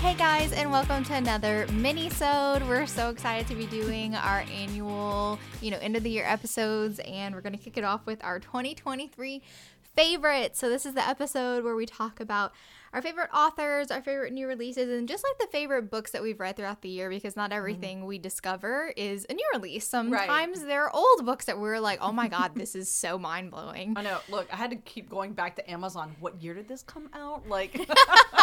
Hey guys, and welcome to another mini-sode. We're so excited to be doing our annual, you know, end of the year episodes, and we're gonna kick it off with our 2023 favorites. So this is the episode where we talk about our favorite authors, our favorite new releases, and just like the favorite books that we've read throughout the year because not everything mm-hmm. we discover is a new release. Sometimes right. there are old books that we're like, oh my God, this is so mind blowing. I know. Look, I had to keep going back to Amazon. What year did this come out? Like,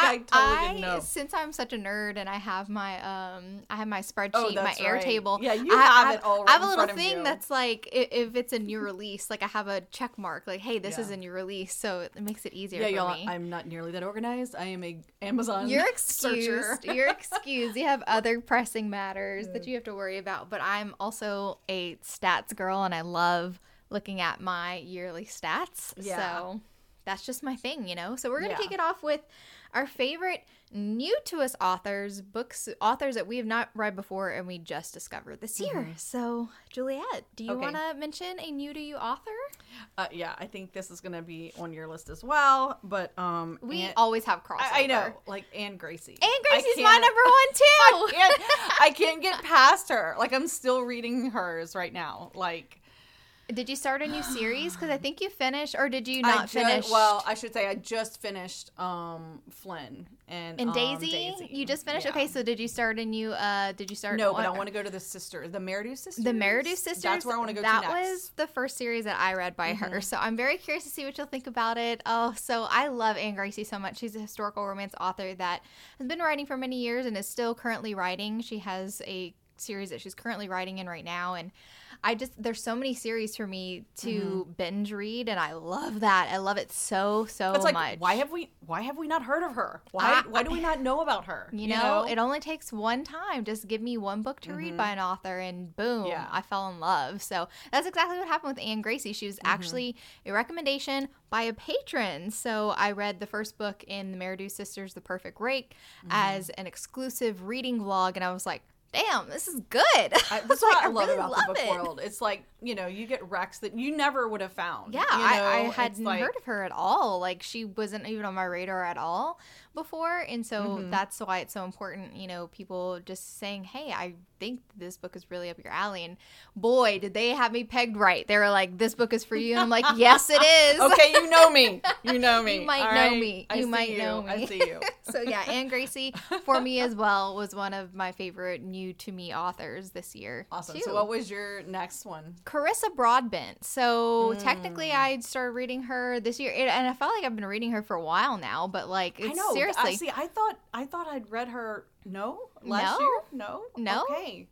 I, I, totally I since I'm such a nerd and I have my um I have my spreadsheet, oh, my right. Airtable. Yeah, you I, have, it all. Right I have a little thing that's like if, it's a new release, like I have a check mark, like hey, this yeah. is a new release, so it makes it easier. Yeah, y'all. Me. I'm not nearly that organized. I am a Amazon. You're excused. You're excused. You have other pressing matters yeah. that you have to worry about. But I'm also a stats girl, and I love looking at my yearly stats. Yeah. So that's just my thing, you know. So we're gonna yeah. kick it off with our favorite new to us authors, books, authors that we have not read before and we just discovered this year. Mm-hmm. So, Juliet, do you okay. want to mention a new to you author? Uh, yeah, I think this is going to be on your list as well. But um, we always have crossover. I, I, know, like Anne Gracie. Anne Gracie's my number one too. I, can't, I can't get past her. Like I'm still reading hers right now. Like did you start a new series? Because I think you finished, or did you not finish? Well, I should say I just finished um Flynn and and Daisy. Um, Daisy. You just finished. Yeah. Okay, so did you start a new? uh Did you start? No, but I want to go to the sister, the Merridew sisters. The Merridew sisters. That's where I want to go. That to was the first series that I read by mm-hmm. her, so I'm very curious to see what you'll think about it. Oh, so I love Anne Gracie so much. She's a historical romance author that has been writing for many years and is still currently writing. She has a series that she's currently writing in right now, and I just there's so many series for me to mm-hmm. binge read, and I love that. I love it so so it's like, much. Why have we Why have we not heard of her? Why I, Why do we not know about her? You, you know, know, it only takes one time. Just give me one book to mm-hmm. read by an author, and boom, yeah. I fell in love. So that's exactly what happened with Anne Gracie. She was mm-hmm. actually a recommendation by a patron. So I read the first book in the Merridew Sisters, The Perfect Rake, mm-hmm. as an exclusive reading vlog, and I was like damn, this is good. I, that's what I, I love really about love the book it. world. It's like you know, you get Rex that you never would have found. Yeah, you know? I, I hadn't like... heard of her at all. Like she wasn't even on my radar at all before, and so mm-hmm. that's why it's so important. You know, people just saying, "Hey, I think this book is really up your alley," and boy, did they have me pegged right. They were like, "This book is for you," and I'm like, "Yes, it is." okay, you know me. You know me. you might all know right? me. You might you. know me. I see you. so yeah, Anne Gracie for me as well was one of my favorite new to me authors this year. Awesome. Too. So what was your next one? Carissa Broadbent. So mm. technically, I started reading her this year, and I felt like I've been reading her for a while now. But like, I know. Seriously, see, I thought I thought I'd read her. No, last no? year. No, no. Okay.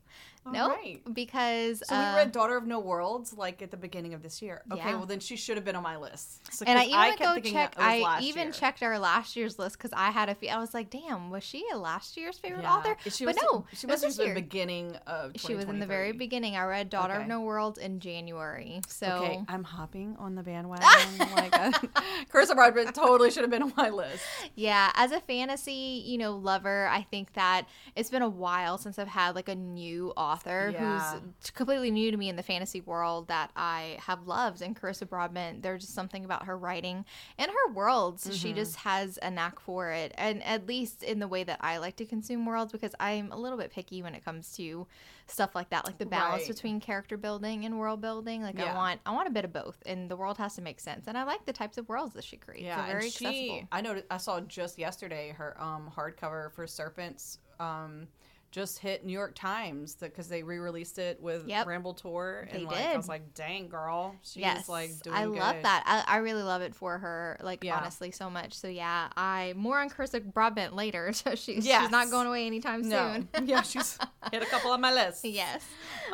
No, right. because so uh, we read "Daughter of No Worlds" like at the beginning of this year. Okay, yeah. well then she should have been on my list. So, and I even I go check. I even year. checked our last year's list because I had a. Fee- I was like, "Damn, was she a last year's favorite yeah. author?" She but was, no, she was in the beginning of. She was in the very beginning. I read "Daughter okay. of No Worlds" in January. So okay, I'm hopping on the bandwagon. like a, Carissa Broadbent totally should have been on my list. Yeah, as a fantasy, you know, lover, I think that it's been a while since I've had like a new author yeah. who's completely new to me in the fantasy world that I have loved. And Carissa Broadbent, there's just something about her writing and her worlds. Mm-hmm. She just has a knack for it. And at least in the way that I like to consume worlds, because I'm a little bit picky when it comes to stuff like that, like the balance right. between character building and world building. Like yeah. I want, I want a bit of both, and the world has to make sense. And I like the types of worlds that she creates. Yeah, They're very she, accessible. I know. I saw just yesterday her um, hardcover for Serpents. Um, just hit New York Times because they re-released it with yep. Bramble Tor, and they like did. I was like, "Dang, girl, she's yes. like doing." I good. love that. I, I, really love it for her, like yeah. honestly, so much. So yeah, I more on Carissa Broadbent later. So she's yes. she's not going away anytime no. soon. yeah, she's hit a couple on my list. Yes,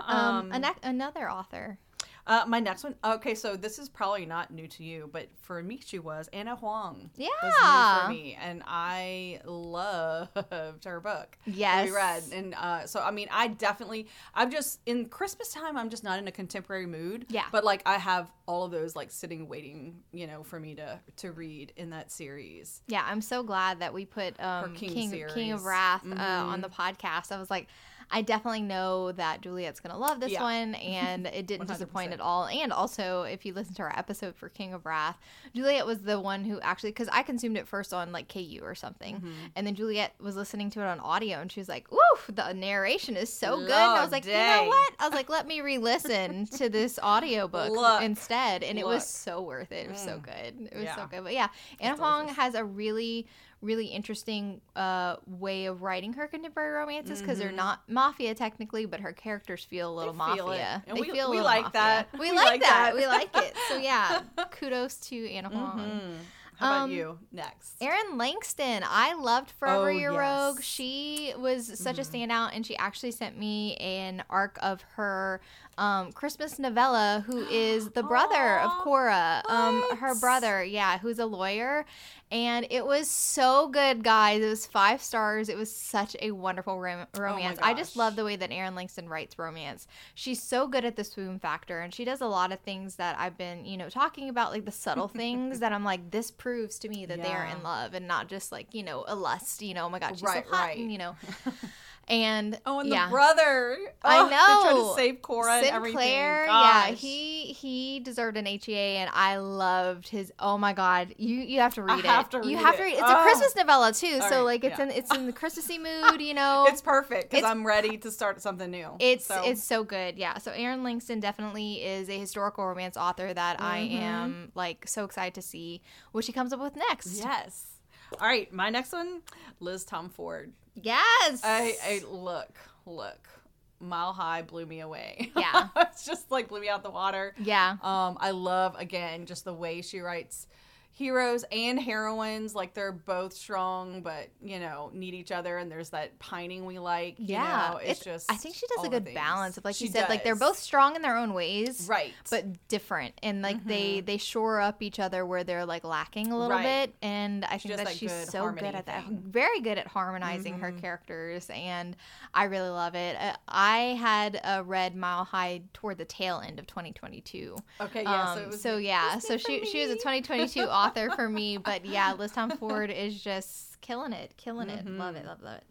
um, um another author. Uh, my next one. Okay, so this is probably not new to you, but for me, she was Ana Huang. Yeah, was new for me, and I loved her book. Yes, we read, and uh, so I mean, I definitely, I'm just in Christmas time. I'm just not in a contemporary mood. Yeah, but like I have all of those like sitting waiting, you know, for me to to read in that series. Yeah, I'm so glad that we put um, King King, King, of Wrath mm-hmm. uh, on mm-hmm. the podcast. I was like. I definitely know that Juliet's gonna love this yeah. one, and it didn't disappoint at all. And also, if you listen to our episode for King of Wrath, Juliet was the one who actually because I consumed it first on like KU or something, mm-hmm. and then Juliet was listening to it on audio, and she was like, "Ooh, the narration is so good." And I was like, dang. "You know what?" I was like, "Let me re-listen to this audiobook Look, instead," and look. it was so worth it. It was mm. so good. It was yeah. so good. But yeah, Ana Huang has a really really interesting uh, way of writing her contemporary romances because mm-hmm. they're not mafia technically, but her characters feel a little they mafia. They we, feel we like mafia. that. We, we like, like that. that. we like it. So yeah, kudos to Ana Huang. Mm-hmm. How about um, you next? Erin Langston. I loved Forever oh, Your yes. Rogue. She was such mm-hmm. a standout, and she actually sent me an arc of her um, Christmas novella, who is the brother Aww, of Cora, um, her brother, yeah, who's a lawyer, and it was so good, guys. It was five stars. It was such a wonderful rom- oh romance. Oh I just love the way that Erin Langston writes romance. She's so good at the swoon factor, and she does a lot of things that I've been, you know, talking about, like the subtle things that I'm like, this proves to me that yeah. they are in love, and not just like, you know, a lust. You know, oh my god, she's right, so hot, right. and, you know. And oh, and yeah. the brother. Oh, I know. They tried to save Cora Sinclair, Yeah, he he deserved an HEA, and I loved his. Oh my god, you you have to read I it. Have to read you have it. to read. It's oh. a Christmas novella too, All so right, like it's yeah. in it's in the Christmassy mood. You know, it's perfect because I'm ready to start something new. It's so. it's so good. Yeah. So Erin Langston definitely is a historical romance author that mm-hmm. I am like so excited to see what she comes up with next. Yes. All right, my next one, Liz Tomforde. Yes. I, I look, look. Mile High blew me away. Yeah. it's just like blew me out the water. Yeah. Um, I love again just the way she writes heroes and heroines like they're both strong but you know need each other and there's that pining we like yeah know, it's, it's, just i think she does a good balance of like she you said does. like they're both strong in their own ways right but different and like mm-hmm. they they shore up each other where they're like lacking a little right. bit and i she think that, that she's so good at that very good at harmonizing mm-hmm. her characters and i really love it uh, i had a red mile high toward the tail end of 2022 okay yeah um, so, was, so yeah so she, she was a 2022 author for me. But yeah, Liz Tomforde is just killing it, killing it. Mm-hmm. Love it, love, love it.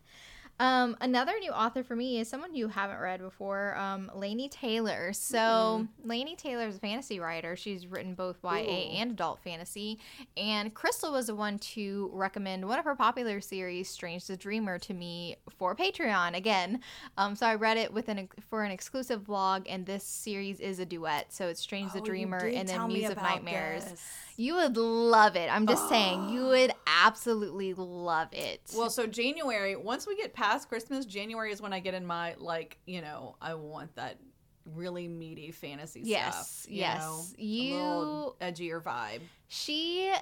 Um, another new author for me is someone you haven't read before, um, Laini Taylor. So mm-hmm. Laini Taylor is a fantasy writer. She's written both YA Ooh. and adult fantasy. And Crystal was the one to recommend one of her popular series, Strange the Dreamer, to me for Patreon again. Um, so I read it with an for an exclusive vlog, and this series is a duet. So it's Strange oh, the Dreamer and then Muse of Nightmares. This. You would love it. I'm just oh. saying, you would absolutely love it. Well, so January, once we get past Christmas, January is when I get in my like, you know, I want that really meaty fantasy yes, stuff. You yes, know, you edgier vibe. She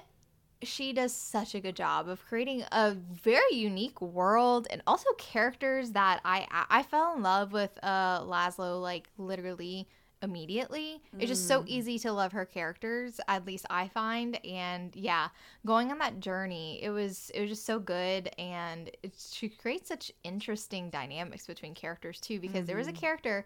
she does such a good job of creating a very unique world and also characters that I I fell in love with uh Lazlo like literally immediately. Mm. It's just so mm. easy to love her characters, at least I find. And yeah, going on that journey, it was it was just so good and she creates such interesting dynamics between characters too because mm-hmm. there was a mm-hmm. character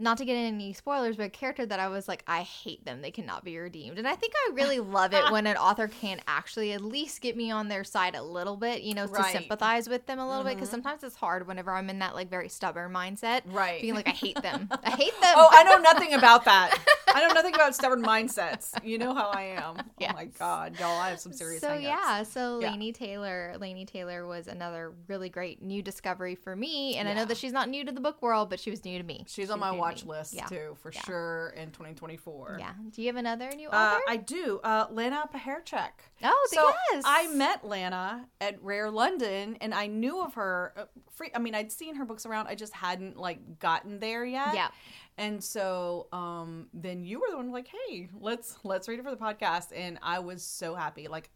not to get any spoilers, but a character that I was like, I hate them. They cannot be redeemed. And I think I really love it when an author can actually at least get me on their side a little bit, you know, right. to sympathize with them a little mm-hmm. bit. Because sometimes it's hard whenever I'm in that like very stubborn mindset. Right. Being like, I hate them. I hate them. Oh, I know nothing about that. I know nothing about stubborn mindsets. You know how I am. Yes. Oh my God, y'all, I have some serious So, yeah. So, yeah. Laini Taylor, Laini Taylor was another really great new discovery for me. And yeah. I know that she's not new to the book world, but she was new to me. She's, she's on my watch watch list yeah. too, for sure, in 2024. Yeah. Do you have another new uh, author? Uh, I do. Uh, Lana Pecherczyk. Oh, so yes. I met Lana at Rare London, and I knew of her. Uh, free. I mean, I'd seen her books around. I just hadn't like gotten there yet. Yeah. And so um, then you were the one like, hey, let's let's read it for the podcast, and I was so happy. Like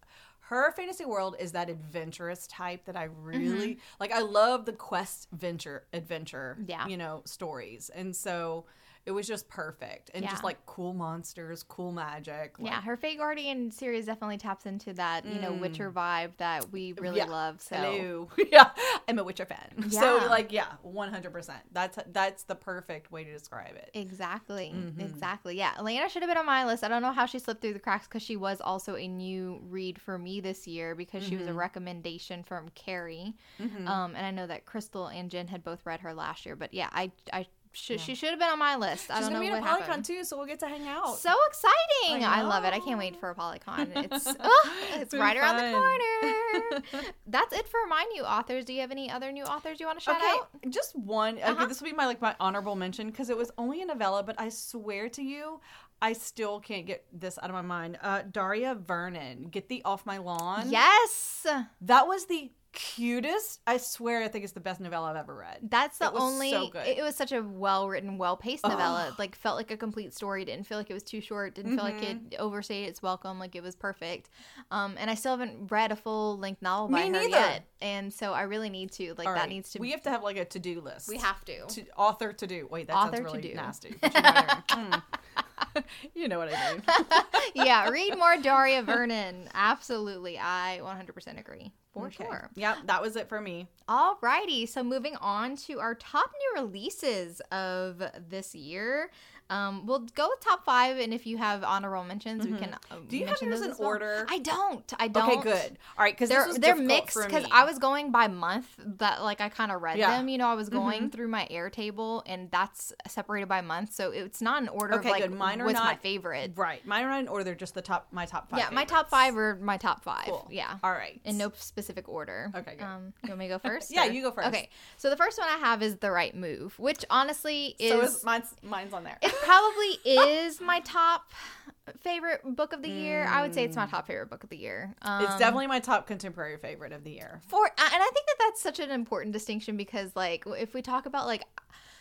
her fantasy world is that adventurous type that I really mm-hmm. like. I love the quest venture adventure, yeah. you know, stories, and so it was just perfect and yeah. just like cool monsters, cool magic. Like, yeah, her Fae Guardian series definitely taps into that you know Witcher mm. vibe that we really yeah. love. So Hello. yeah, I'm a Witcher fan. Yeah. So like yeah, 100. percent That's that's the perfect way to describe it. Exactly, mm-hmm. exactly. Yeah, Elena should have been on my list. I don't know how she slipped through the cracks because she was also a new read for me this year because mm-hmm. she was a mm-hmm. recommendation from Carrie. Mm-hmm. Um, and I know that Crystal and Jen had both read her last year, but yeah, I I she, yeah. she should have been on my list. I She's don't know what happened. PolyCon too, so we'll get to hang out. So exciting! I, I love it. I can't wait for a PolyCon. It's oh, it's, right around the corner. That's it for my new authors. Do you have any other new authors you want to shout okay, out? Just one. Uh-huh. Okay, this will be my like my honorable mention because it was only a novella, but I swear to you, I still can't get this out of my mind. Uh, Daria Vernon, get thee off my lawn. Yes, that was the cutest. I swear, I think it's the best novella I've ever read. That's the only. So it was such a well written, well paced novella. Like felt like a complete story. Didn't feel like it was too short. Didn't mm-hmm. feel like it mm-hmm. overstayed its welcome. Like it was perfect. Um, and I still haven't read a full length novel by Me her neither. yet. And so I really need to. Like that needs to. We have to have like a to do list. We have to. to author to do. Wait, that author sounds really nasty. You know, you know what I mean. yeah, read more Daria Vernon. Absolutely, I 100% agree for okay. sure. Yep, that was it for me. Alrighty, so moving on to our top new releases of this year. Um, we'll go with top five, and if you have honorable mentions, mm-hmm. we can. Uh, Do you have yours in well. order? I don't. I don't. Okay, good. All right, because they're they're mixed because I was going by month. That like I kind of read yeah. them. You know, I was going mm-hmm. through my Airtable, and that's separated by month, so it's not an order. Okay, of, like, good. Mine are what's not my favorite. Right, mine are not in order. They're just the top. My top five. Yeah, favorites. my top five are my top five. Cool. Yeah. All right. In no specific order. Okay. Good. Um, you want me to go first? yeah, or? you go first. Okay. So the first one I have is the right move, which honestly is, so is mine's mine's on there. Probably is my top favorite book of the year. I would say it's my top favorite book of the year. Um, it's definitely my top contemporary favorite of the year. For and I think that that's such an important distinction because like if we talk about like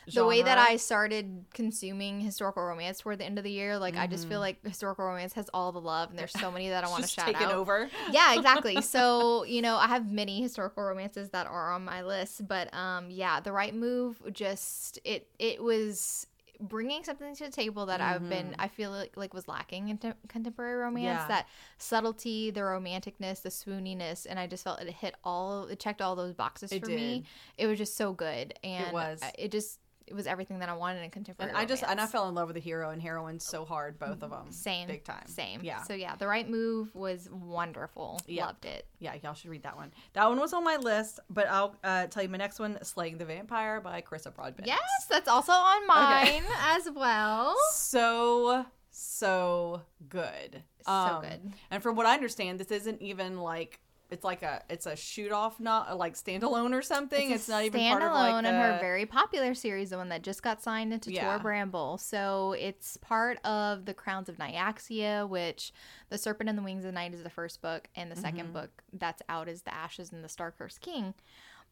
Genre. the way that I started consuming historical romance toward the end of the year, like mm-hmm. I just feel mm-hmm. like historical romance has all the love, and there's so many that I want to shout out. over. Yeah, exactly. so you know, I have many historical romances that are on my list, but um, yeah, the right move just it it was bringing something to the table that mm-hmm. I've been mm-hmm. I feel like, like was lacking in t- contemporary romance yeah. that subtlety the romanticness the swooniness and I just felt it hit all it checked all those boxes it for did. me it was just so good and it was it just it was everything that I wanted in contemporary. And I just and I fell in love with the hero and heroine so hard, both of them. Same, big time. Same. Yeah. So yeah, the right move was wonderful. Loved it. Yeah, y'all should read that one. That one was on my list, but I'll uh, tell you my next one: "Slaying the Vampire" by Carissa Broadbent. Yes, that's also on mine okay. as well. So so good. So um, good. And from what I understand, this isn't even like it's like a it's a shoot off not like standalone or something. It's, it's not even part of like the... in her very popular series, the one that just got signed into yeah. Tor Bramble. So it's part of the Crowns of Nyaxia, which the Serpent and the Wings of Night is the first book, and the 2nd mm-hmm. book that's out is the Ashes and the Starcursed King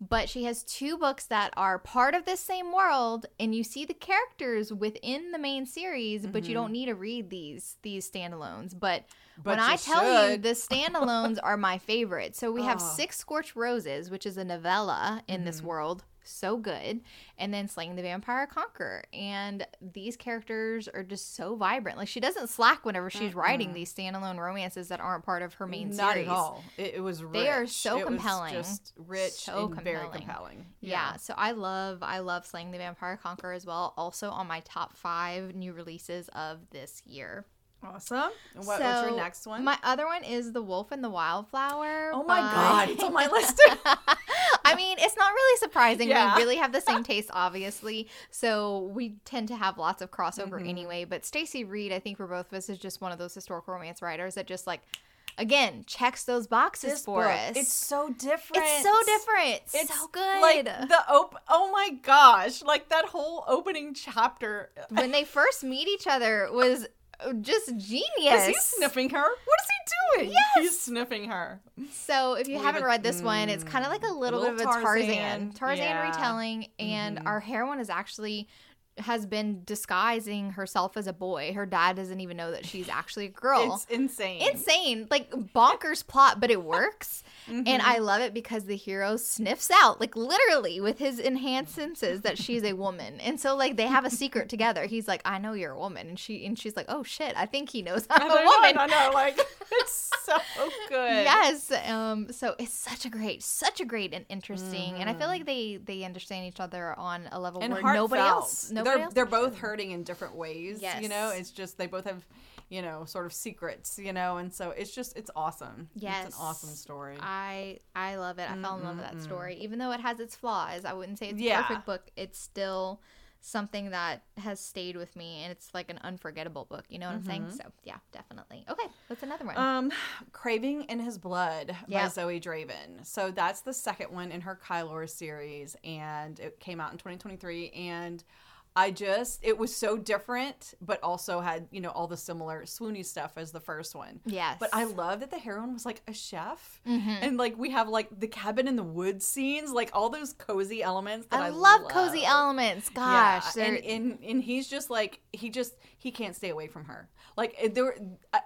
but she has two books that are part of this same world and you see the characters within the main series mm-hmm. but you don't mm-hmm. need to read these these standalones but, but when i tell should. you the standalones are my favorite so we have oh. six scorched roses which is a novella in mm-hmm. this world so good. And then Slaying the Vampire Conqueror. And these characters are just so vibrant. Like she doesn't slack whenever she's mm-hmm. writing these standalone romances that aren't part of her main Not series. Not at all. It, it, was rich. They are so it compelling. just rich so and compelling. very compelling. Yeah. yeah. So I love I love Slaying the Vampire Conqueror as well. Also on my top five new releases of this year. Awesome. What, so, what's your next one? My other one is The Wolf and the Wildflower. Oh my by... god, it's on my list. I mean, it's not really surprising. Yeah. We really have the same taste, obviously. So we tend to have lots of crossover mm-hmm. anyway. But Stacy Reid, I think for both of us, is just one of those historical romance writers that just like again checks those boxes this for book, us. It's so different. It's so different. It's so good. Like the op- oh my gosh, like that whole opening chapter when they first meet each other was just genius. Is he sniffing her? What is he doing? Yes. He's sniffing her. So if you Leave haven't it, read this mm, one, it's kind of like a little, little bit of a Tarzan Tarzan, Tarzan yeah. retelling, and mm-hmm. our heroine is actually has been disguising herself as a boy. Her dad doesn't even know that she's actually a girl. It's insane. Insane. Like bonkers plot, but it works. Mm-hmm. And I love it because the hero sniffs out, like literally with his enhanced senses, that she's a woman. And so like they have a secret together. He's like, I know you're a woman. And she and she's like, Oh shit, I think he knows I'm a woman. I know, like it's so good. Yes. Um, so it's such a great, such a great and interesting. Mm. And I feel like they they understand each other on a level and where nobody else nobody they're, they're both hurting in different ways. Yes. You know, it's just they both have you know, sort of secrets, you know, and so it's just it's awesome. Yes, it's an awesome story. I I love it. I mm-hmm. fell in love with that story, even though it has its flaws. I wouldn't say it's yeah. a perfect book. It's still something that has stayed with me and it's like an unforgettable book you know what mm-hmm. i'm saying mm-hmm. so yeah definitely okay what's another one um craving in his blood yep. by zoe draven so that's the second one in her kylorr series and it came out in 2023 and I just it was so different, but also had you know all the similar swoony stuff as the first one. Yes. But I love that the heroine was like a chef, mm-hmm. and like we have like the cabin in the woods scenes, like all those cozy elements. That I, I love, love, cozy elements. Gosh, yeah. and, and and he's just like he just he can't stay away from her. Like there, were,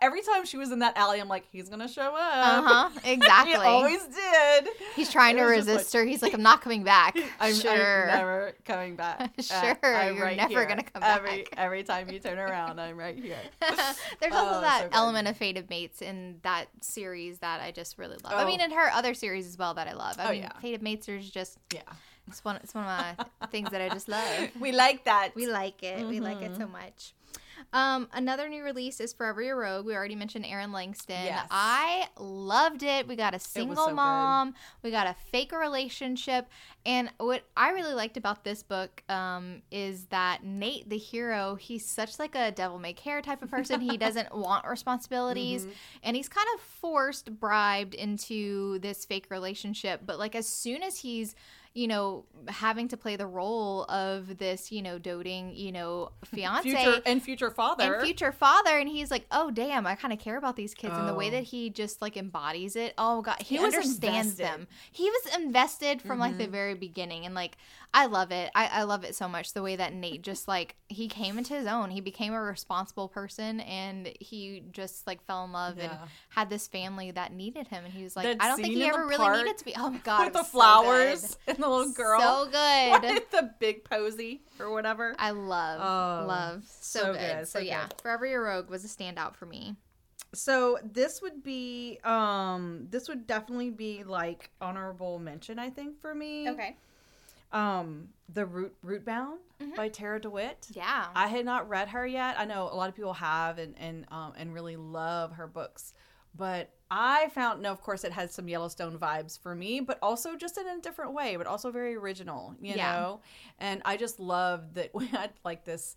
every time she was in that alley, I'm like, he's gonna show up. Uh huh. Exactly. he always did. He's trying to resist like, her. He's like, I'm not coming back. I'm, sure. I'm never coming back. sure. Uh, you're right never here. gonna come every, back. Every time you turn around, I'm right here. There's also oh, that so element of fated mates in that series that I just really love. Oh. I mean, in her other series as well that I love. I oh, mean, yeah. fated mates is just yeah. It's one. It's one of my things that I just love. We like that. We like it. Mm-hmm. We like it so mm-hmm. much. Um, another new release is Forever Your Rogue. We already mentioned Erin Langston. Yes. I loved it. We got a single so mom. Good. We got a fake relationship. And what I really liked about this book um, is that Nate, the hero, he's such like a devil may care type of person. he doesn't want responsibilities, mm-hmm. and he's kind of forced, bribed into this fake relationship. But like as soon as he's you know, having to play the role of this, you know, doting, you know, fiance future, and future father. And future father. And he's like, oh, damn, I kind of care about these kids. Oh. And the way that oh. he just like embodies it. Oh, God. He, he understands them. He was invested from mm-hmm. like the mm-hmm. very beginning. And like, I love it. I, I love it so much. The way that Nate just like he came into his own. He became a responsible person, and he just like fell in love yeah. and had this family that needed him. And he was like, that I don't think he ever really needed to be. Oh god, with the flowers so and the little girl, so good. With the big posy or whatever. I love, oh, love, so, so good. good. So, so yeah, good. Forever Your Rogue was a standout for me so this would be um this would definitely be like honorable mention i think for me okay um, the Root Rootbound mm-hmm. by Tarah DeWitt. Yeah, I had not read her yet. I know a lot of people have and and um, and really love her books, but I found no. Of course, it has some Yellowstone vibes for me, but also just in a different way, but also very original. You yeah. know, and I just love that we had like this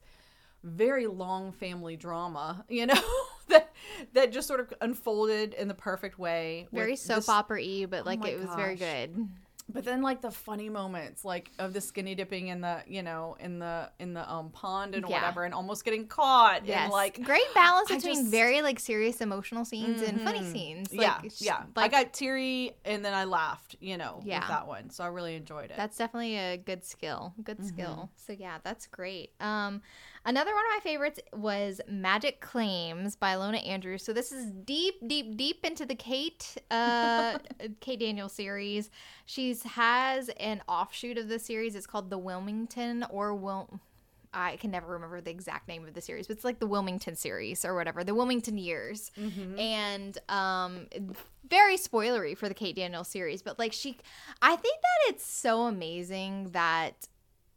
very long family drama, you know, that that just sort of unfolded in the perfect way. Very soap opera y, but oh like oh it was gosh. very good but then like the funny moments like of the skinny dipping in the you know in the in the um pond and yeah. whatever and almost getting caught yes. and like great balance between just, very like serious emotional scenes mm-hmm. and funny mm-hmm. scenes like, yeah yeah like, i got teary and then i laughed you know yeah. with that one so i really enjoyed it that's definitely a good skill good mm-hmm. skill so yeah that's great um Another one of my favorites was Magic Claims by Ilona Andrews. So this is deep, deep, deep into the Kate uh, Kate Daniel series. She's has an offshoot of the series. It's called the Wilmington or Wil. I can never remember the exact name of the series, but it's like the Wilmington series or whatever, the Wilmington years. Mm-hmm. And um very spoilery for the Kate Daniel series, but like she I think that it's so amazing that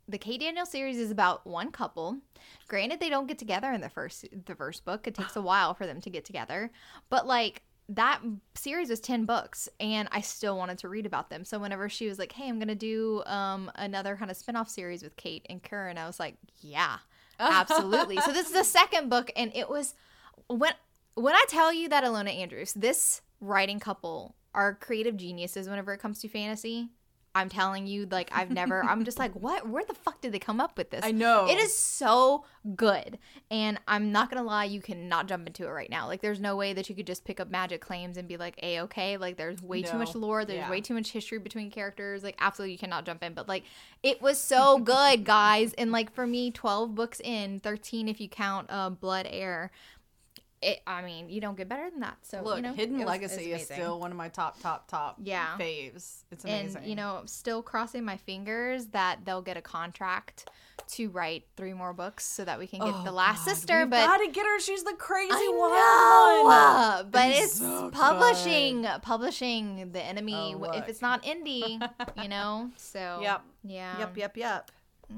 the Kate Daniel series is about one couple. Granted, they don't get together in the first the first book. It takes a while for them to get together, but like that series was 10 books and I still wanted to read about them. So whenever she was like, "Hey, I'm going to do um another kind of spin-off series with Kate and Curran." I was like, "Yeah, absolutely." so this is the second book and it was when when I tell you that Ilona Andrews, this writing couple are creative geniuses whenever it comes to fantasy. I'm telling you, like I've never. I'm just like, what? Where the fuck did they come up with this? I know it is so good, and I'm not gonna lie, you cannot jump into it right now. Like, there's no way that you could just pick up magic claims and be like, a okay. Like, there's way no. too much lore. There's yeah. way too much history between characters. Like, absolutely, you cannot jump in. But like, it was so good, guys. And like for me, 12 books in, 13 if you count uh, Blood Heir it, I mean, you don't get better than that. So look, you know, Hidden was, Legacy is still one of my top, top, top yeah faves. It's amazing. And you know, still crossing my fingers that they'll get a contract to write three more books so that we can get oh, the last God. sister. We've but gotta get her. She's the crazy I know, one. But it's, it's so publishing, good. publishing the enemy. Oh, if it's not indie, you know. So yep, yeah, yep, yep, yep.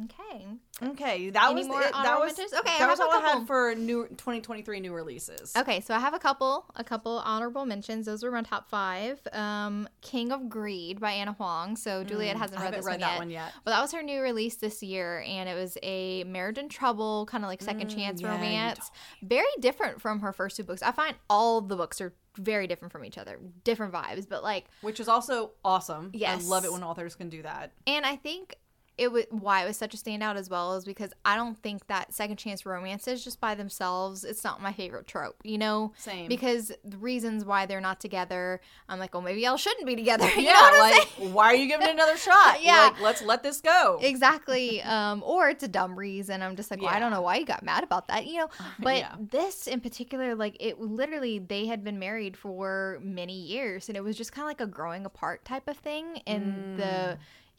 Okay. Okay. That Any was more it, that was mentions? okay. That was all I had for new 2023 new releases. Okay, so I have a couple a couple honorable mentions. Those were my top five. Um, King of Greed by Ana Huang. So Juliet mm, hasn't read this read one, yet, one, yet, but that was her new release this year, and it was a marriage in trouble kind of like second mm, chance yeah, romance. Very different from her first two books. I find all the books are very different from each other, different vibes, but like which is also awesome. Yes, I love it when authors can do that. And I think it was why it was such a standout as well is because I don't think that second chance romances just by themselves. It's not my favorite trope you know? Same. Because the reasons why they're not together I'm like well maybe y'all shouldn't be together. You yeah like why are you giving it another shot? Yeah. Like, let's let this go. Exactly. Um or it's a dumb reason. I'm just like well. I don't know why you got mad about that you know? But yeah. this in particular like it literally they had been married for many years and it was just kind of like a growing apart type of thing and mm. the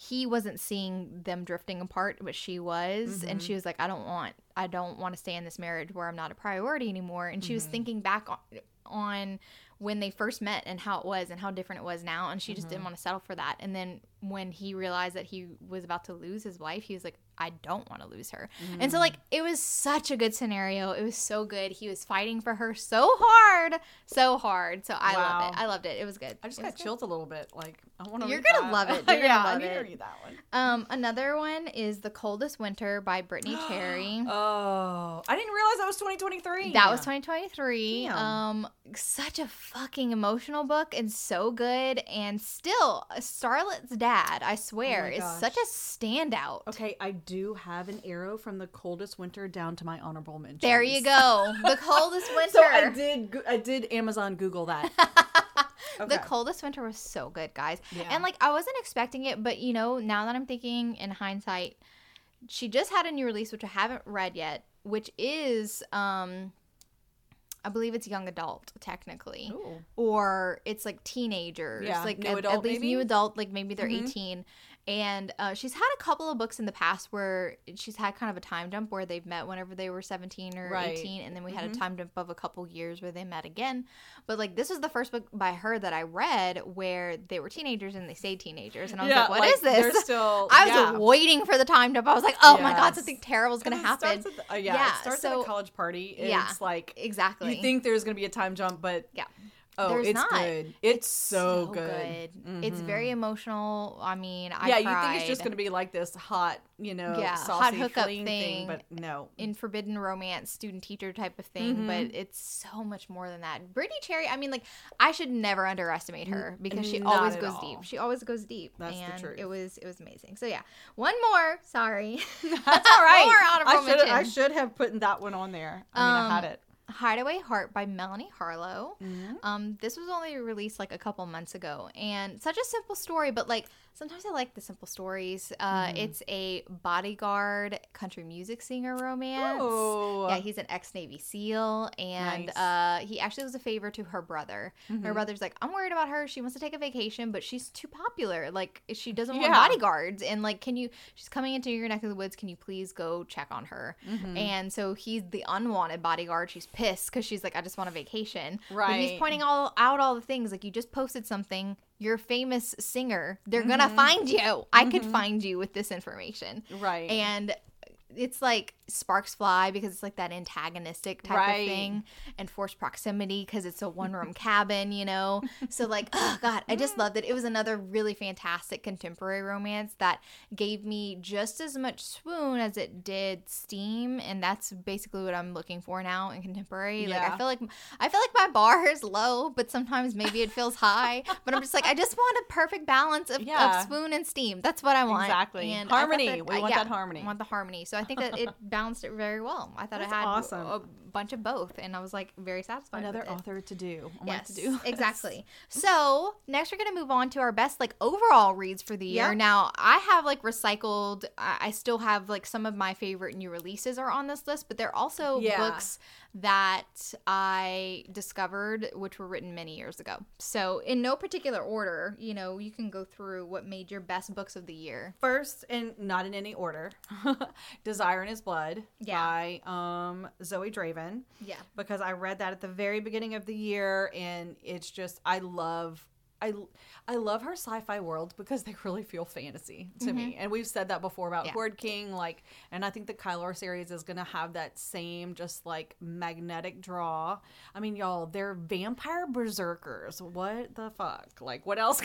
he wasn't seeing them drifting apart, but she was. Mm-hmm. And she was like, I don't want, I don't want to stay in this marriage where I'm not a priority anymore. And she mm-hmm. was thinking back on, on when they first met and how it was and how different it was now. And she just mm-hmm. didn't want to settle for that. And then when he realized that he was about to lose his wife, he was like, I don't want to lose her. Mm. And so, like, it was such a good scenario. It was so good. He was fighting for her so hard, so hard. So I wow. loved it. I loved it. It was good. I just got chilled a little bit. Like, I want to. You're gonna that. love it. You're yeah, love I need it. to read that one. Um, another one is The Coldest Winter by Brittany Cherry. oh, I didn't realize that was 2023. That was 2023. Damn. Um, such a fucking emotional book and so good. And still, Starlet's dad, I swear, oh is such a standout. Okay, I do have an arrow from the coldest winter down to my honorable mention. There you go. The coldest winter. so I did I did Amazon Google that. Okay. The coldest winter was so good, guys. Yeah. And like I wasn't expecting it, but you know, now that I'm thinking in hindsight, she just had a new release which I haven't read yet, which is um I believe it's young adult technically, Ooh. or it's like teenagers, yeah, like new adult, at least maybe? new adult, like maybe they're mm-hmm. 18, and uh, she's had a couple of books in the past where she's had kind of a time jump where they've met whenever they were 17 or right. 18 and then we had mm-hmm. a time jump of a couple years where they met again but like this was the first book by her that i read where they were teenagers and they stayed teenagers and i was yeah, like "What like, is this still, i was yeah. waiting for the time jump i was like oh yes. my god something terrible is going to happen the, uh, yeah, yeah, it starts so, at a college party it's yeah, like exactly you think there's going to be a time jump but yeah Oh, There's it's not. good. It's, it's so, so, good. good. Mm-hmm. It's very emotional. I mean, I yeah, cried. you think it's just going to be like this hot, you know, yeah, hot hookup thing, thing, but no, in forbidden romance, student teacher type of thing. Mm-hmm. But it's so much more than that. Brittainy Cherry. I mean, like I should never underestimate her because she Not always goes all. deep. She always goes deep. That's and the truth. It was it was amazing. So yeah, one more. Sorry, that's all right. More I should I should have put that one on there. I mean, um, I had it. Hideaway Heart by Melanie Harlow. Mm-hmm. Um, this was only released like a couple months ago, and such a simple story, but like sometimes I like the simple stories. Uh, mm. It's a bodyguard country music singer romance. Oh. Yeah, he's an ex Navy SEAL, and nice. uh, he actually was a favor to her brother. Mm-hmm. Her brother's like, I'm worried about her. She wants to take a vacation, but she's too popular. Like, she doesn't want yeah. bodyguards. And like, can you? She's coming into your neck of the woods. Can you please go check on her? Mm-hmm. And so he's the unwanted bodyguard. She's pissed because she's like, I just want a vacation. Right. But he's pointing all out all the things. Like, you just posted something you're a famous singer. They're mm-hmm. gonna find you. I mm-hmm. could find you with this information. Right. And it's like sparks fly because it's like that antagonistic type right. of thing, and forced proximity because it's a one room cabin, you know. So like, oh god, I just loved it. It was another really fantastic contemporary romance that gave me just as much swoon as it did steam, and that's basically what I'm looking for now in contemporary. Yeah. Like I feel like I feel like my bar is low, but sometimes maybe it feels high. But I'm just like, I just want a perfect balance of, yeah. of swoon and steam. That's what I want. Exactly. And harmony. That, we uh, want yeah, that harmony. I want the harmony. So I think that it balanced it very well. I thought That's it had awesome. Bunch of both, and I was like very satisfied. Another author to do. I yes, to do exactly. So next, we're gonna move on to our best like overall reads for the year. Yep. Now I have like recycled. I still have like some of my favorite new releases are on this list, but they're also yeah. books that I discovered, which were written many years ago. So, in no particular order, you know, you can go through what made your best books of the year. First, and not in any order, Desire in His Blood yeah. by um, Zoe Draven. Yeah. Because I read that at the very beginning of the year, and it's just, I love I I love her sci-fi world because they really feel fantasy to mm-hmm. me. And we've said that before about yeah. Horde King, like, and I think the Kylorr series is gonna have that same just like magnetic draw. I mean, y'all, they're vampire berserkers. What the fuck? Like, what else?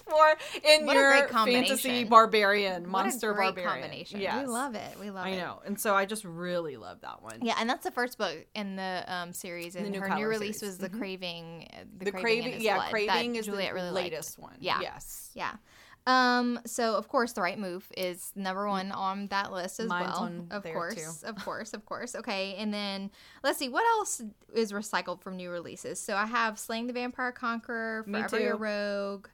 For in what your fantasy barbarian, monster barbarian. Combination. Yes. We love it. We love I it. I know. And so I just really love that one. Yeah, and that's the first book in the um, series. And new her new release series. was The mm-hmm. Craving. Uh, the, the Craving, craving yeah, blood, Craving is Juliet the really latest liked. one. Yeah. Yes. Yeah. Um, so of course, the right move is number one on that list as Mine's well. of course, too. of course, of course. Okay, and then let's see what else is recycled from new releases. So I have Slaying the Vampire Conqueror, Forever Your Rogue,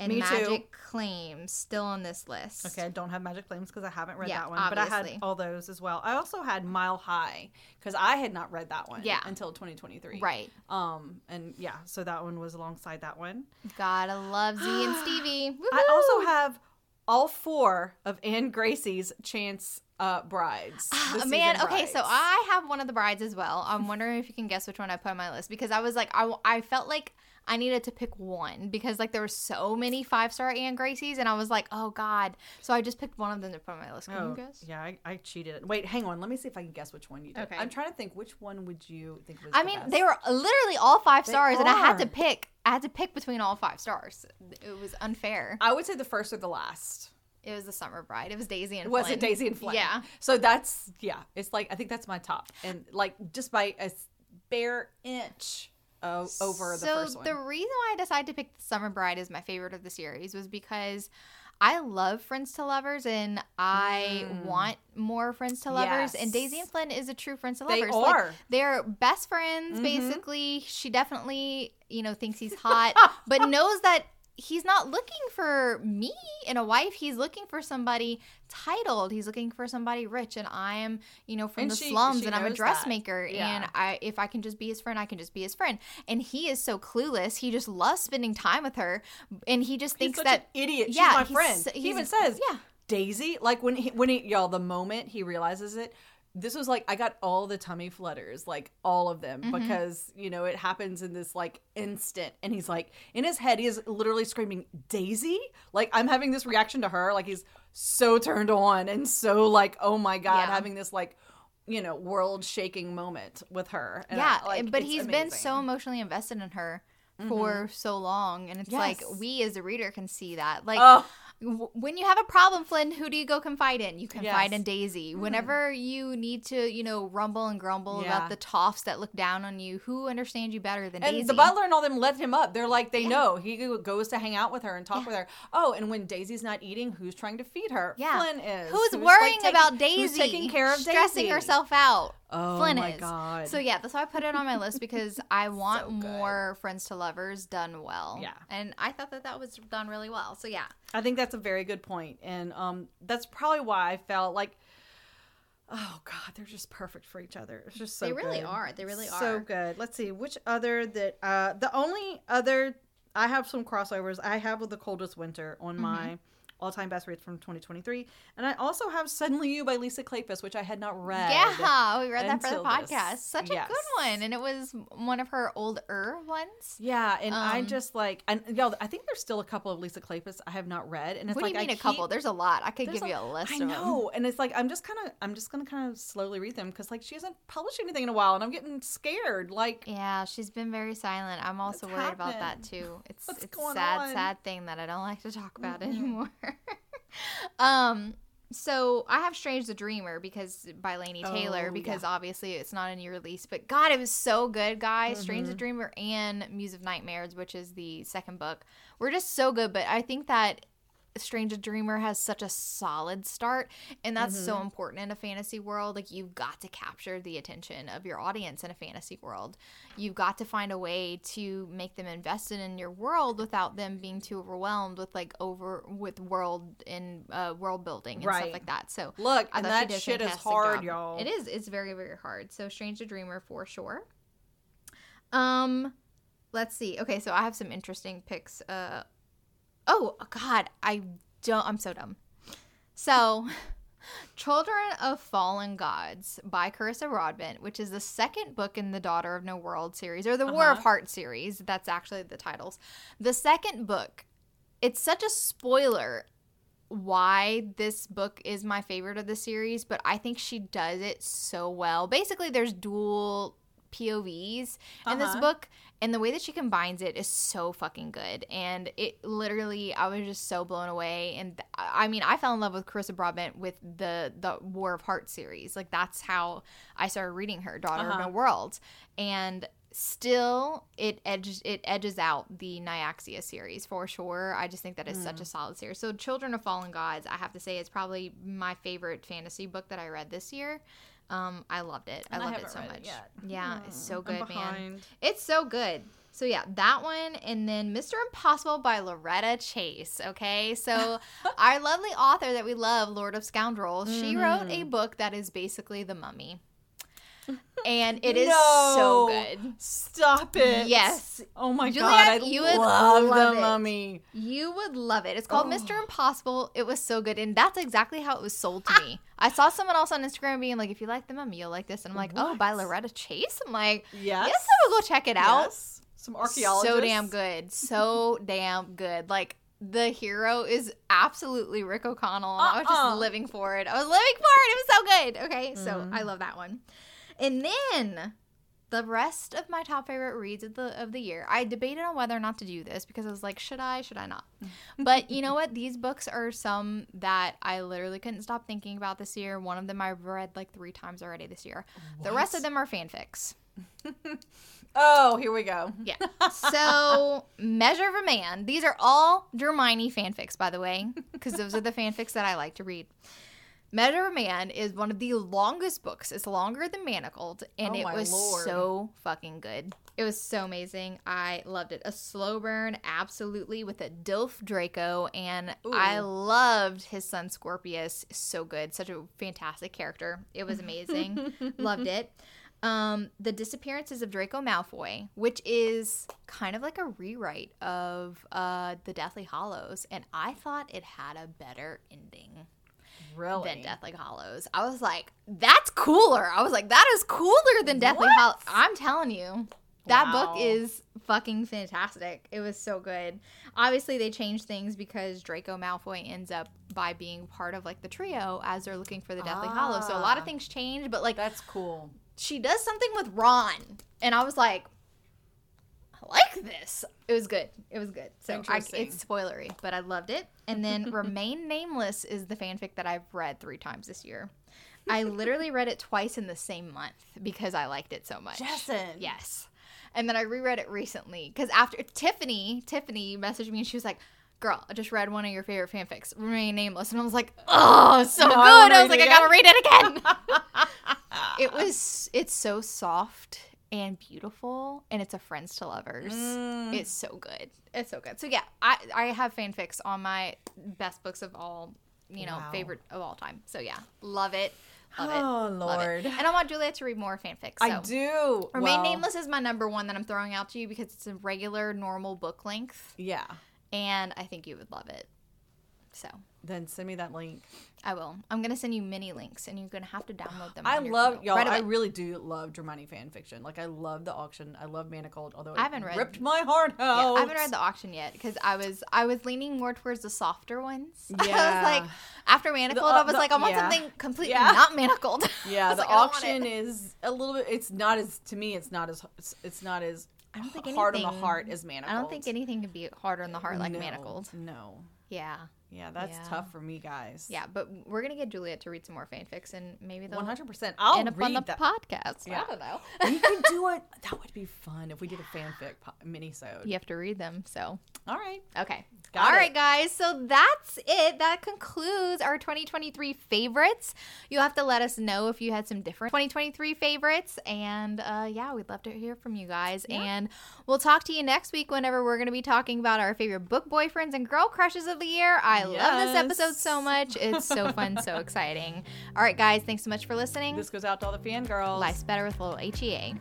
and Me Magic too. Claims still on this list. Okay, I don't have Magic Claims because I haven't read yeah, that one, obviously. but I had all those as well. I also had Mile High because I had not read that one yeah. until 2023. Right. Um, and yeah, so that one was alongside that one. Gotta love Z and Stevie. Woo-hoo! I also have all four of Anne Gracie's Chance uh, brides. Oh, man, brides. okay, so I have one of the brides as well. I'm wondering if you can guess which one I put on my list because I was like, I, I felt like I needed to pick one because like there were so many five star Anne Gracies, and I was like, oh god. So I just picked one of them to put on my list. Can oh, you guess? Yeah, I, I, cheated. Wait, hang on. Let me see if I can guess which one you did. Okay. I'm trying to think which one would you think was. I mean, best? they were literally all five stars, and I had to pick. I had to pick between all five stars. It was unfair. I would say the first or the last. It was the Summer Bride. It was Daisy and was Flynn. it Daisy and Flynn? Yeah. So that's yeah. It's like I think that's my top, and like just by a bare inch over the first one. So the reason why I decided to pick the Summer Bride as my favorite of the series was because I love Friends to Lovers and I mm. want more Friends to Lovers. Yes. And Daisy and Flynn is a true Friends to Lovers. They are. Like, they're best friends, mm-hmm. basically. She definitely, you know, thinks he's hot, but knows that he's not looking for me in a wife. He's looking for somebody titled. He's looking for somebody rich, and I am, you know, from and the she, slums, she and I'm a dressmaker. Yeah. And I, if I can just be his friend, I can just be his friend. And he is so clueless. He just loves spending time with her, and he just thinks that idiot. She's yeah, my friend. He even says, yeah. Daisy, like when he, when he, y'all, the moment he realizes it, this was like I got all the tummy flutters, like all of them, mm-hmm. because you know it happens in this like instant, and he's like in his head, he is literally screaming Daisy. Like I'm having this reaction to her, like he's so turned on and so like oh my god, yeah. having this like you know world shaking moment with her. And yeah, I, like, but he's amazing. been so emotionally invested in her for mm-hmm. so long, and it's yes. like we as a reader can see that, like. Oh when you have a problem, Flynn, who do you go confide in? You confide yes. in Daisy. Mm. Whenever you need to, you know, rumble and grumble yeah. about the toffs that look down on you, who understands you better than and Daisy? the butler and all them let him up. They're like, they yeah. know. He goes to hang out with her and talk yeah. with her. Oh, and when Daisy's not eating, who's trying to feed her? Yeah. Flynn is. Who's, who's worrying like taking, about Daisy? Who's taking care of Daisy stressing Daisy? herself out? Oh Flynn my is. god! So yeah, that's why I put it on my list because I want so more friends to lovers done well. Yeah, and I thought that that was done really well. So yeah, I think that's a very good point, and um, that's probably why I felt like. Oh God, they're just perfect for each other. It's just so. They really good. are. They really are so good. Let's see which other that. Uh, the only other I have some crossovers. I have with the coldest winter on mm-hmm. my all time best reads from 2023. And I also have Suddenly You by Lisa Kleypas, which I had not read. Yeah, we read that for the podcast. This. Such yes. a good one. And it was one of her older ones. Yeah. And um, I just like, and yo, I think there's still a couple of Lisa Kleypas I have not read. And it's what like, do you mean I a keep, couple? There's a lot. I could give a, you a list. I know. And it's like, I'm just kind of, I'm just going to kind of slowly read them because like she hasn't published anything in a while and I'm getting scared. Like, yeah, she's been very silent. I'm also worried happened? about that too. It's, What's it's a sad, on? sad thing that I don't like to talk about mm-hmm. anymore. um, so I have Strange the Dreamer because by Laini Taylor oh, because yeah. obviously it's not a new release, but God, it was so good, guys. Mm-hmm. Strange the Dreamer and Muse of Nightmares, which is the second book, were just so good. But I think that Strange Dreamer has such a solid start, and that's mm-hmm. so important in a fantasy world. Like you've got to capture the attention of your audience in a fantasy world. You've got to find a way to make them invested in your world without them being too overwhelmed with like over with world and uh, world building and right. stuff like that. So look, I and that shit is hard, job. y'all. It is. It's very very hard. So Strange Dreamer for sure. Um, let's see. Okay, so I have some interesting picks. Uh Oh God, I don't. I'm so dumb. So, Children of Fallen Gods by Carissa Rodman, which is the second book in the Daughter of No World series, or the uh-huh. War of uh-huh. Heart series. That's actually the titles. The second book, it's such a spoiler why this book is my favorite of the series, but I think she does it so well. Basically, there's dual POVs in uh-huh. this book, and the way that she combines it is so fucking good. And it literally, I was just so blown away. And I mean, I fell in love with Carissa Broadbent with the the War of Hearts series. Like that's how I started reading her Daughter uh-huh. of No Worlds, and still it edges it edges out the Nyaxia series for sure. I just think that is mm. such a solid series. So Children of Fallen Gods, I have to say, is probably my favorite fantasy book that I read this year. Um, I loved it. I loved it so much. It yeah, it's so good, man. It's so good. So yeah, that one, and then Mr. Impossible by Loretta Chase. Okay, so our lovely author that we love, Lord of Scoundrels, mm-hmm. she wrote a book that is basically The Mummy and it is no, so good. Stop it. Yes. Oh my Juliet, god, I you would love, love the it. mummy. You would love it. It's called oh. Mr. Impossible. It was so good, and that's exactly how it was sold to me. I saw someone else on Instagram being like, "If you like the mummy, you'll like this," and I'm like, "Oh, what? "Oh, by Loretta Chase." I'm like, "Yes, yes, I will go check it out." Yes. Some archaeologists. So damn good. So damn good. Like the hero is absolutely Rick O'Connell. Uh-uh. I was just uh-uh. living for it. I was living for it. It was so good. Okay, mm-hmm. so I love that one. And then the rest of my top favorite reads of the of the year. I debated on whether or not to do this because I was like, should I, should I not? But you know what? These books are some that I literally couldn't stop thinking about this year. One of them I've read like three times already this year. What? The rest of them are fanfics. oh, here we go. Yeah. So, Measure of a Man. These are all Dramione fanfics, by the way, because those are the fanfics that I like to read. Measure of Man is one of the longest books. It's longer than Manacled, and oh it was Lord. so fucking good. It was so amazing. I loved it. A slow burn, absolutely, with a Dilf Draco, and Ooh. I loved his son Scorpius. So good. Such a fantastic character. It was amazing. loved it. Um, the Disappearances of Draco Malfoy, which is kind of like a rewrite of uh, the Deathly Hallows, and I thought it had a better ending really? than Deathly Hallows. I was like, that's cooler. I was like, that is cooler than Deathly Hallows. I'm telling you. That wow. book is fucking fantastic. It was so good. Obviously, they changed things because Draco Malfoy ends up by being part of like the trio as they're looking for the Deathly ah. Hallows. So a lot of ah. things change, but like that's cool. She does something with Ron, and I was like, like this. It was good. It was good. So I, it's spoilery, but I loved it. And then Remain Nameless is the fanfic that I've read three times this year. I literally read it twice in the same month because I liked it so much. Jessen. Yes. And then I reread it recently because after Tiffany, Tiffany messaged me and she was like, girl, I just read one of your favorite fanfics, Remain Nameless. And I was like, oh, so no, good. I was like, I gotta read it again. it was, it's so soft and beautiful and it's a friends to lovers. Mm. it's so good. It's so good. So yeah i i have fanfics on my best books of all you know wow. favorite of all time. So yeah love it. Love oh it, lord. It. and i want juliet to read more fanfics so. i do remain well, nameless is my number one that i'm throwing out to you because it's a regular normal book length. Yeah. And i think you would love it. So then send me that link. I will. I'm gonna send you many links, and you're gonna have to download them. I love y'all. Right I really do love Dramione fan fiction. Like I love the auction. I love Manacled. Although I haven't read, ripped my heart out. Yeah, I haven't read the auction yet because I was I was leaning more towards the softer ones. Yeah. I was like after Manacled, the, uh, I was the, like I want yeah. something completely yeah. not Manacled. Yeah, the like, auction is a little bit. It's not as to me. It's not as. It's, it's not as. I don't think hard anything, on the heart as Manacled. I don't think anything can be harder on the heart like no, Manacled. No. Yeah. Yeah, that's yeah. tough for me, guys. Yeah, but we're gonna get Juliet to read some more fanfics, and maybe they'll one hundred percent. I'll end up read on the that. podcast. Yeah. I don't know. we can do it. That would be fun if we did a fanfic po- mini-sode. You have to read them, so. All right. Okay. Got All it. right, guys. So that's it. That concludes our 2023 favorites. You'll have to let us know if you had some different 2023 favorites. And uh, yeah, we'd love to hear from you guys. Yeah. And we'll talk to you next week whenever we're going to be talking about our favorite book boyfriends and girl crushes of the year. I yes. love this episode so much. It's so fun, so exciting. All right, guys. Thanks so much for listening. This goes out to all the fangirls. Life's better with little HEA.